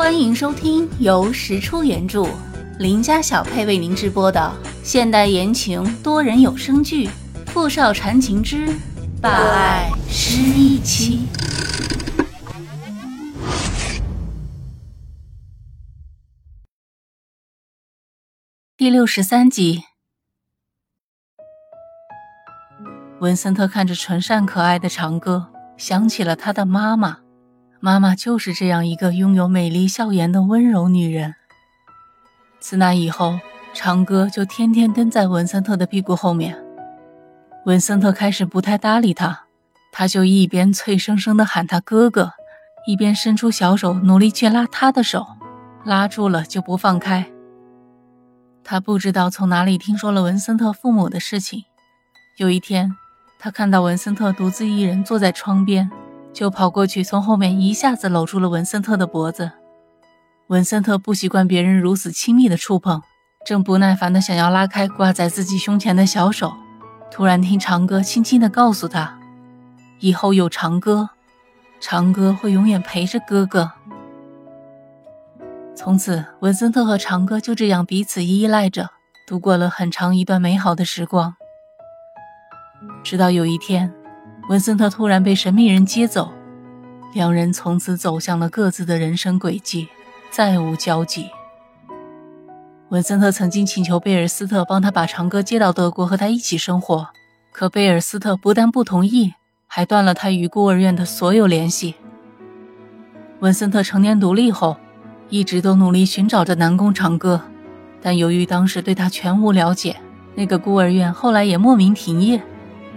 欢迎收听由石出原著、林家小配为您直播的现代言情多人有声剧《富少缠情之霸爱失忆妻》第六十三集。文森特看着纯善可爱的长歌，想起了他的妈妈。妈妈就是这样一个拥有美丽笑颜的温柔女人。自那以后，长歌就天天跟在文森特的屁股后面。文森特开始不太搭理他，他就一边脆生生的喊他哥哥，一边伸出小手努力去拉他的手，拉住了就不放开。他不知道从哪里听说了文森特父母的事情。有一天，他看到文森特独自一人坐在窗边。就跑过去，从后面一下子搂住了文森特的脖子。文森特不习惯别人如此亲密的触碰，正不耐烦的想要拉开挂在自己胸前的小手，突然听长歌轻轻的告诉他：“以后有长歌，长歌会永远陪着哥哥。”从此，文森特和长歌就这样彼此依赖着，度过了很长一段美好的时光。直到有一天。文森特突然被神秘人接走，两人从此走向了各自的人生轨迹，再无交集。文森特曾经请求贝尔斯特帮他把长歌接到德国和他一起生活，可贝尔斯特不但不同意，还断了他与孤儿院的所有联系。文森特成年独立后，一直都努力寻找着南宫长歌，但由于当时对他全无了解，那个孤儿院后来也莫名停业。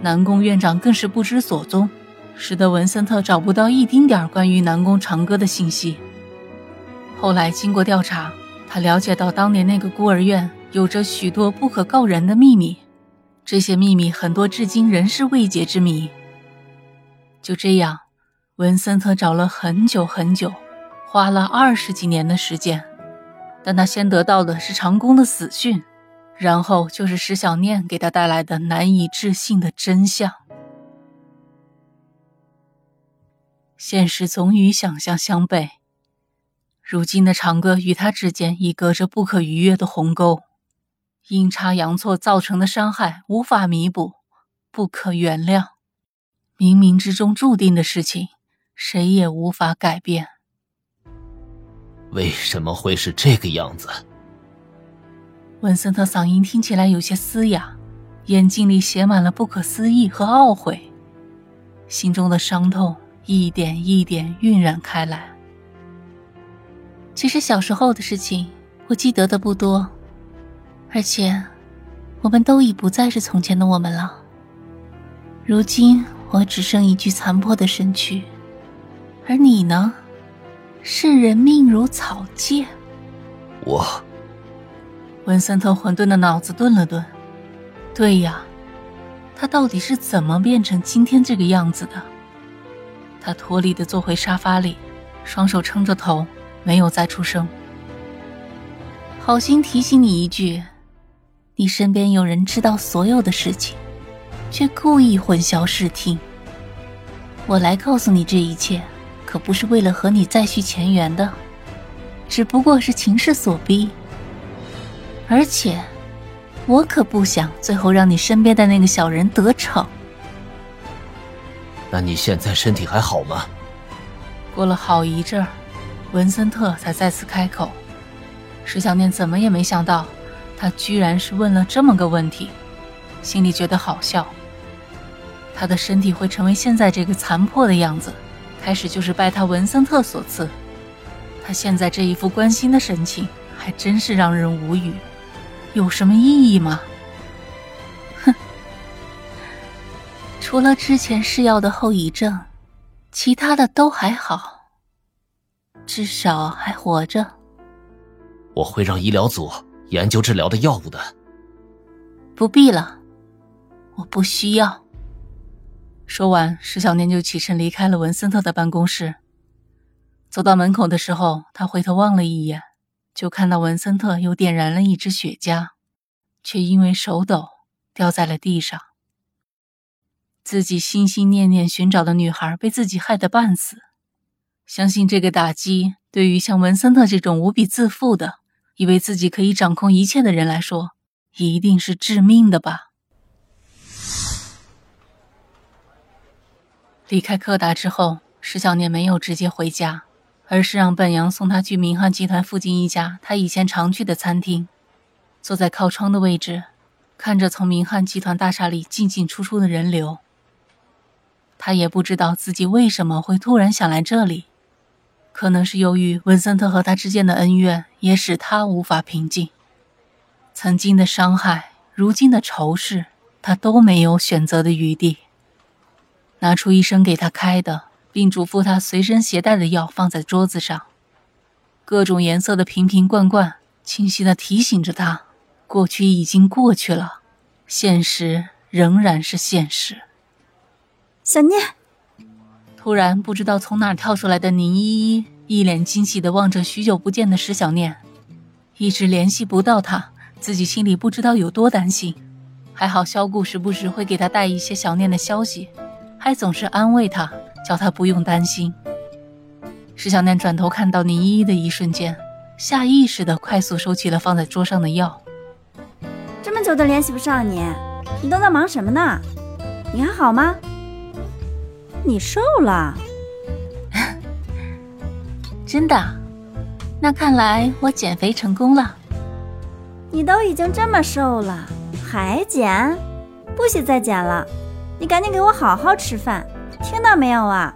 南宫院长更是不知所踪，使得文森特找不到一丁点关于南宫长歌的信息。后来经过调查，他了解到当年那个孤儿院有着许多不可告人的秘密，这些秘密很多至今仍是未解之谜。就这样，文森特找了很久很久，花了二十几年的时间，但他先得到的是长工的死讯。然后就是石小念给他带来的难以置信的真相。现实总与想象相悖，如今的长歌与他之间已隔着不可逾越的鸿沟，阴差阳错造成的伤害无法弥补，不可原谅。冥冥之中注定的事情，谁也无法改变。为什么会是这个样子？文森特嗓音听起来有些嘶哑，眼睛里写满了不可思议和懊悔，心中的伤痛一点一点晕染开来。其实小时候的事情，我记得的不多，而且我们都已不再是从前的我们了。如今我只剩一具残破的身躯，而你呢？视人命如草芥。我。文森特混沌的脑子顿了顿，对呀，他到底是怎么变成今天这个样子的？他脱力的坐回沙发里，双手撑着头，没有再出声。好心提醒你一句，你身边有人知道所有的事情，却故意混淆视听。我来告诉你这一切，可不是为了和你再续前缘的，只不过是情势所逼。而且，我可不想最后让你身边的那个小人得逞。那你现在身体还好吗？过了好一阵儿，文森特才再次开口。石小念怎么也没想到，他居然是问了这么个问题，心里觉得好笑。他的身体会成为现在这个残破的样子，开始就是拜他文森特所赐。他现在这一副关心的神情，还真是让人无语。有什么意义吗？哼，除了之前试药的后遗症，其他的都还好，至少还活着。我会让医疗组研究治疗的药物的。不必了，我不需要。说完，石小念就起身离开了文森特的办公室。走到门口的时候，他回头望了一眼。就看到文森特又点燃了一支雪茄，却因为手抖掉在了地上。自己心心念念寻找的女孩被自己害得半死，相信这个打击对于像文森特这种无比自负的、以为自己可以掌控一切的人来说，一定是致命的吧。离开柯达之后，石小念没有直接回家，而是让本阳送他去明翰集团附近一家他以前常去的餐厅，坐在靠窗的位置，看着从明翰集团大厦里进进出出的人流。他也不知道自己为什么会突然想来这里，可能是由于文森特和他之间的恩怨，也使他无法平静。曾经的伤害，如今的仇视，他都没有选择的余地。拿出医生给他开的，并嘱咐他随身携带的药放在桌子上，各种颜色的瓶瓶罐罐，清晰的提醒着他：过去已经过去了，现实仍然是现实。小念，突然不知道从哪跳出来的宁依依，一脸惊喜的望着许久不见的石小念，一直联系不到他，自己心里不知道有多担心。还好萧顾时不时会给他带一些小念的消息。还总是安慰他，叫他不用担心。石小念转头看到宁依依的一瞬间，下意识的快速收起了放在桌上的药。这么久都联系不上你，你都在忙什么呢？你还好吗？你瘦了？真的？那看来我减肥成功了。你都已经这么瘦了，还减？不许再减了！你赶紧给我好好吃饭，听到没有啊？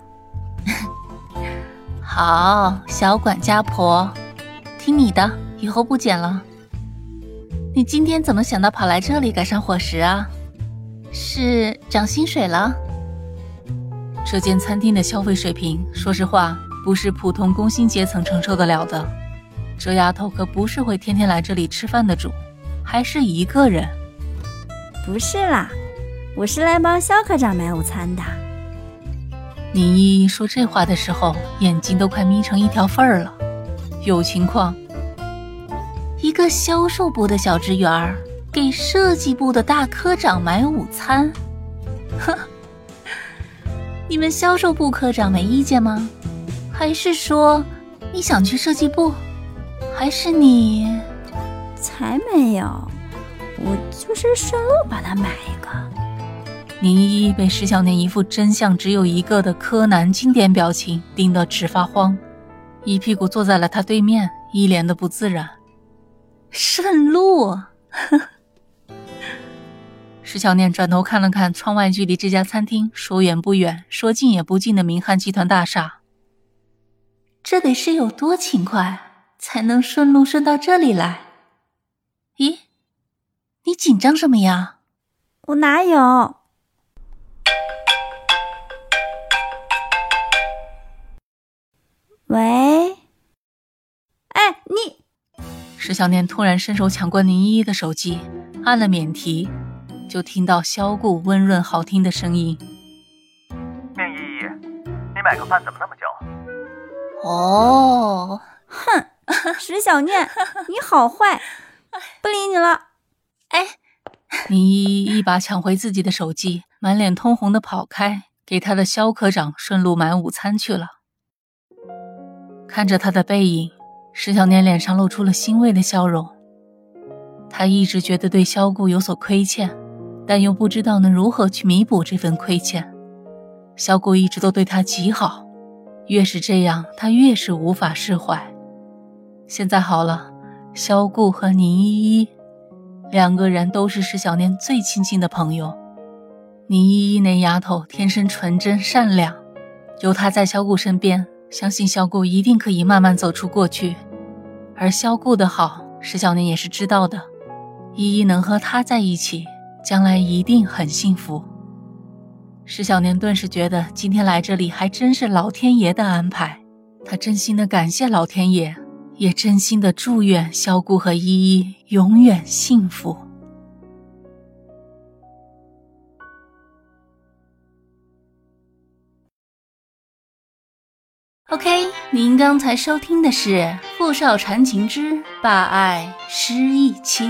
好，小管家婆，听你的，以后不捡了。你今天怎么想到跑来这里改善伙食啊？是涨薪水了？这间餐厅的消费水平，说实话，不是普通工薪阶层承受得了的。这丫头可不是会天天来这里吃饭的主，还是一个人。不是啦。我是来帮肖科长买午餐的。林依依说这话的时候，眼睛都快眯成一条缝儿了。有情况，一个销售部的小职员给设计部的大科长买午餐，哼！你们销售部科长没意见吗？还是说你想去设计部？还是你？才没有，我就是顺路帮他买一个。宁依依被石小念一副真相只有一个的柯南经典表情盯得直发慌，一屁股坐在了他对面，一脸的不自然。顺路，石小念转头看了看窗外，距离这家餐厅说远不远，说近也不近的明翰集团大厦。这得是有多勤快，才能顺路顺到这里来？咦，你紧张什么呀？我哪有？石小念突然伸手抢过宁依依的手机，按了免提，就听到萧顾温润好听的声音：“宁依依，你买个饭怎么那么久？”哦，哼，石小念，你好坏，不理你了。哎，宁依依一把抢回自己的手机，满脸通红的跑开，给他的萧科长顺路买午餐去了。看着他的背影，石小年脸上露出了欣慰的笑容。他一直觉得对萧顾有所亏欠，但又不知道能如何去弥补这份亏欠。萧顾一直都对他极好，越是这样，他越是无法释怀。现在好了，萧顾和宁依依两个人都是石小念最亲近的朋友。宁依依那丫头天生纯真善良，有她在萧顾身边。相信萧顾一定可以慢慢走出过去，而萧顾的好，石小年也是知道的。依依能和他在一起，将来一定很幸福。石小年顿时觉得今天来这里还真是老天爷的安排，他真心的感谢老天爷，也真心的祝愿萧顾和依依永远幸福。OK，您刚才收听的是《富少缠情之霸爱失忆妻》。